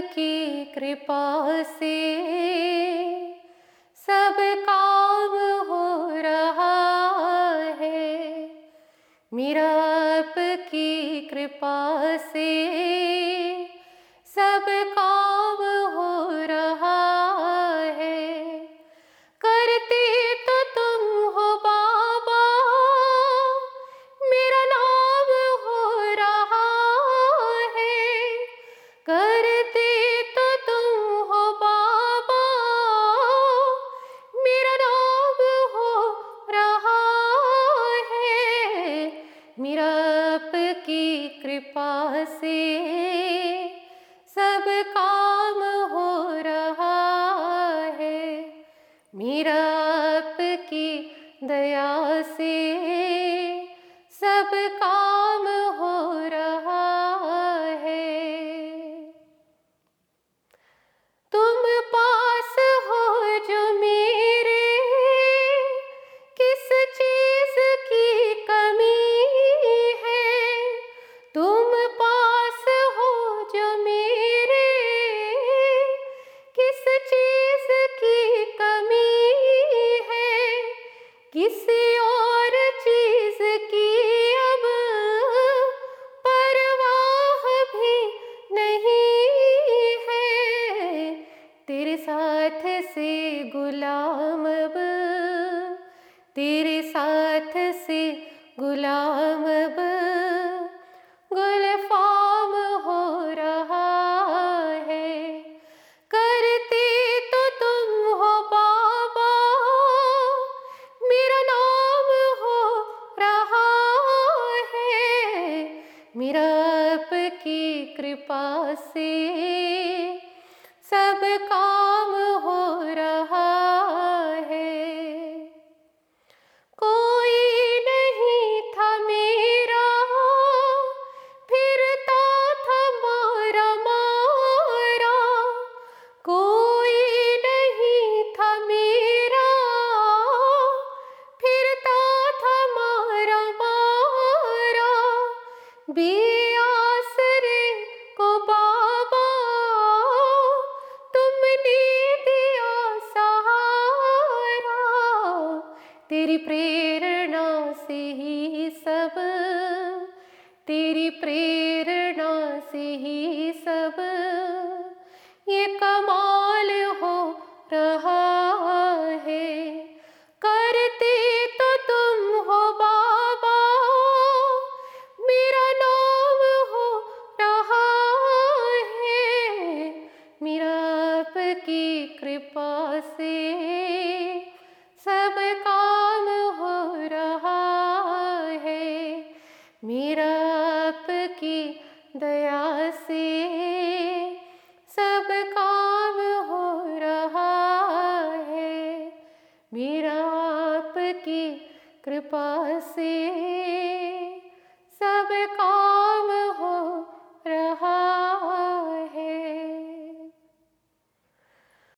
की कृपा से सब काम हो रहा है। मेरा आपकी कृपा से सब काम आपकी दया से सब गुलाम अब। तेरे साथ से गुलाम अब। गुलफाम हो रहा है। करते तो तुम हो बाबा। मेरा नाम हो रहा है। मेरा आपकी कृपा से सब काम हो रहा है। कोई नहीं था मेरा, फिरता था मारा मारा। कोई नहीं था मेरा, फिरता था मारा मारा। बेआसरे तेरी प्रेरणा से ही सब, तेरी प्रेरणा से ही सब। ये कमाल हो रहा है, करते तो तुम हो बाबा। मेरा नाम हो रहा है, मेरा आपकी कृपा से दया से सब काम हो रहा है। मेरा आपकी कृपा से सब काम